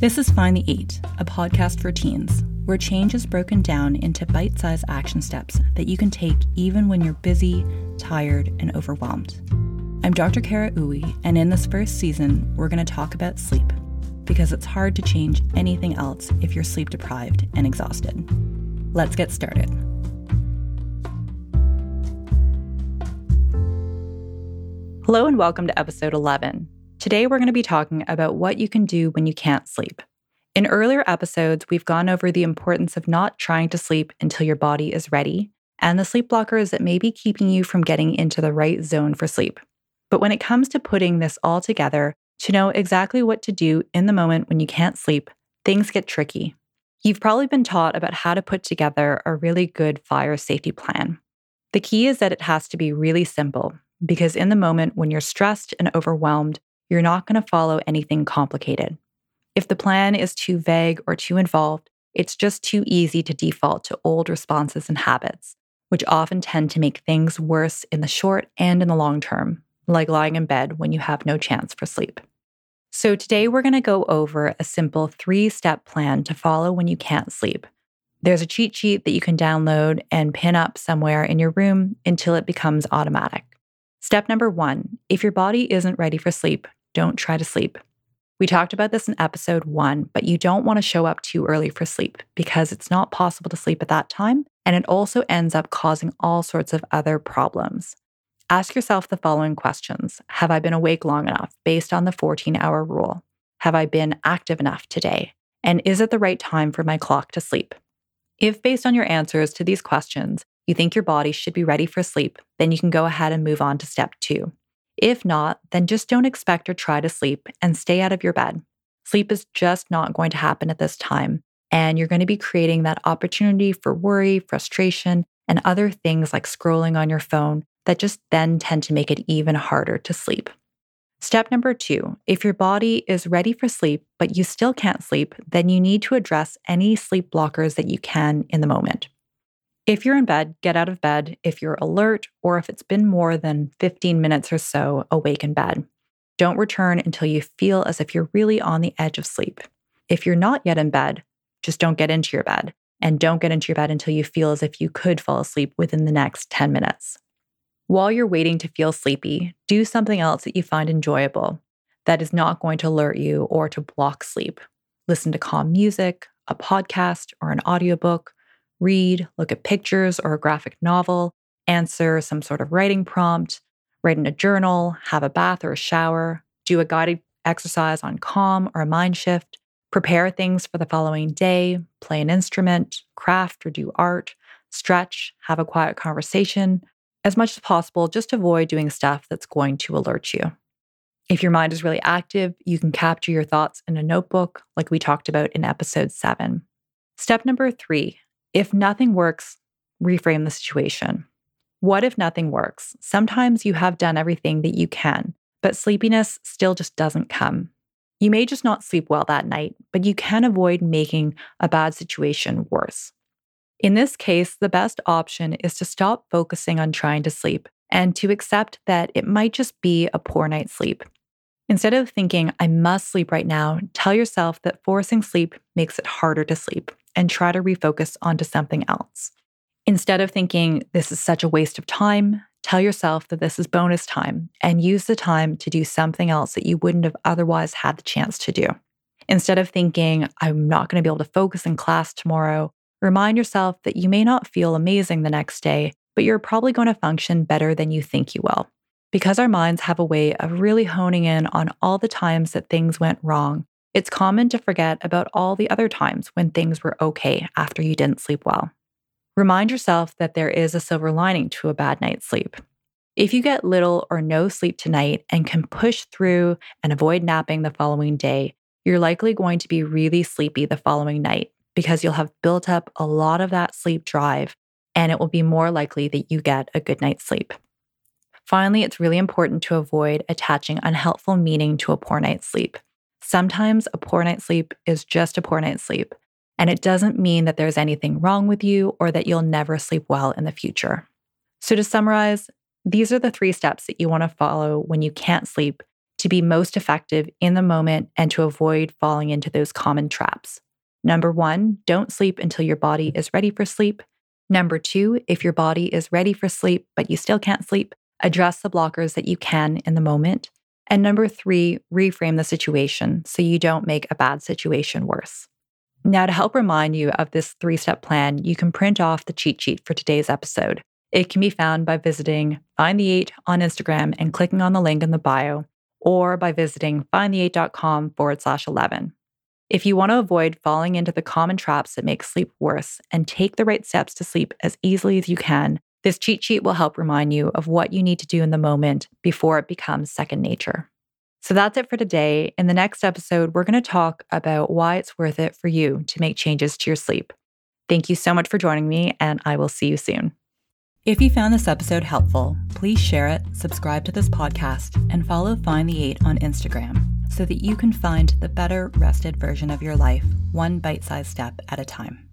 This is Find the Eight, a podcast for teens, where change is broken down into bite sized action steps that you can take even when you're busy, tired, and overwhelmed. I'm Dr. Kara Uwe, and in this first season, we're going to talk about sleep because it's hard to change anything else if you're sleep deprived and exhausted. Let's get started. Hello, and welcome to episode 11. Today, we're going to be talking about what you can do when you can't sleep. In earlier episodes, we've gone over the importance of not trying to sleep until your body is ready and the sleep blockers that may be keeping you from getting into the right zone for sleep. But when it comes to putting this all together, to know exactly what to do in the moment when you can't sleep, things get tricky. You've probably been taught about how to put together a really good fire safety plan. The key is that it has to be really simple, because in the moment when you're stressed and overwhelmed, you're not going to follow anything complicated. If the plan is too vague or too involved, it's just too easy to default to old responses and habits, which often tend to make things worse in the short and in the long term, like lying in bed when you have no chance for sleep. So, today we're going to go over a simple three step plan to follow when you can't sleep. There's a cheat sheet that you can download and pin up somewhere in your room until it becomes automatic. Step number one if your body isn't ready for sleep, don't try to sleep. We talked about this in episode one, but you don't want to show up too early for sleep because it's not possible to sleep at that time. And it also ends up causing all sorts of other problems. Ask yourself the following questions Have I been awake long enough based on the 14 hour rule? Have I been active enough today? And is it the right time for my clock to sleep? If, based on your answers to these questions, you think your body should be ready for sleep, then you can go ahead and move on to step two. If not, then just don't expect or try to sleep and stay out of your bed. Sleep is just not going to happen at this time. And you're going to be creating that opportunity for worry, frustration, and other things like scrolling on your phone that just then tend to make it even harder to sleep. Step number two if your body is ready for sleep, but you still can't sleep, then you need to address any sleep blockers that you can in the moment. If you're in bed, get out of bed if you're alert or if it's been more than 15 minutes or so awake in bed. Don't return until you feel as if you're really on the edge of sleep. If you're not yet in bed, just don't get into your bed. And don't get into your bed until you feel as if you could fall asleep within the next 10 minutes. While you're waiting to feel sleepy, do something else that you find enjoyable that is not going to alert you or to block sleep. Listen to calm music, a podcast, or an audiobook, read, look at pictures or a graphic novel, answer some sort of writing prompt, write in a journal, have a bath or a shower, do a guided exercise on calm or a MindShift, prepare things for the following day, play an instrument, craft or do art, stretch, have a quiet conversation. As much as possible, just avoid doing stuff that's going to alert you. If your mind is really active, you can capture your thoughts in a notebook, like we talked about in episode seven. Step number three if nothing works, reframe the situation. What if nothing works? Sometimes you have done everything that you can, but sleepiness still just doesn't come. You may just not sleep well that night, but you can avoid making a bad situation worse. In this case, the best option is to stop focusing on trying to sleep and to accept that it might just be a poor night's sleep. Instead of thinking, I must sleep right now, tell yourself that forcing sleep makes it harder to sleep and try to refocus onto something else. Instead of thinking this is such a waste of time, tell yourself that this is bonus time and use the time to do something else that you wouldn't have otherwise had the chance to do. Instead of thinking, I'm not going to be able to focus in class tomorrow, remind yourself that you may not feel amazing the next day, but you're probably going to function better than you think you will. Because our minds have a way of really honing in on all the times that things went wrong it's common to forget about all the other times when things were okay after you didn't sleep well. Remind yourself that there is a silver lining to a bad night's sleep. If you get little or no sleep tonight and can push through and avoid napping the following day, you're likely going to be really sleepy the following night because you'll have built up a lot of that sleep drive and it will be more likely that you get a good night's sleep. Finally, it's really important to avoid attaching unhelpful meaning to a poor night's sleep. Sometimes a poor night's sleep is just a poor night's sleep, and it doesn't mean that there's anything wrong with you or that you'll never sleep well in the future. So, to summarize, these are the three steps that you want to follow when you can't sleep to be most effective in the moment and to avoid falling into those common traps. Number one, don't sleep until your body is ready for sleep. Number two, if your body is ready for sleep, but you still can't sleep, address the blockers that you can in the moment. And number three, reframe the situation so you don't make a bad situation worse. Now, to help remind you of this three step plan, you can print off the cheat sheet for today's episode. It can be found by visiting Find the Eight on Instagram and clicking on the link in the bio, or by visiting findthe8.com forward slash 11. If you want to avoid falling into the common traps that make sleep worse and take the right steps to sleep as easily as you can, this cheat sheet will help remind you of what you need to do in the moment before it becomes second nature. So that's it for today. In the next episode, we're going to talk about why it's worth it for you to make changes to your sleep. Thank you so much for joining me, and I will see you soon. If you found this episode helpful, please share it, subscribe to this podcast, and follow Find the Eight on Instagram so that you can find the better rested version of your life, one bite sized step at a time.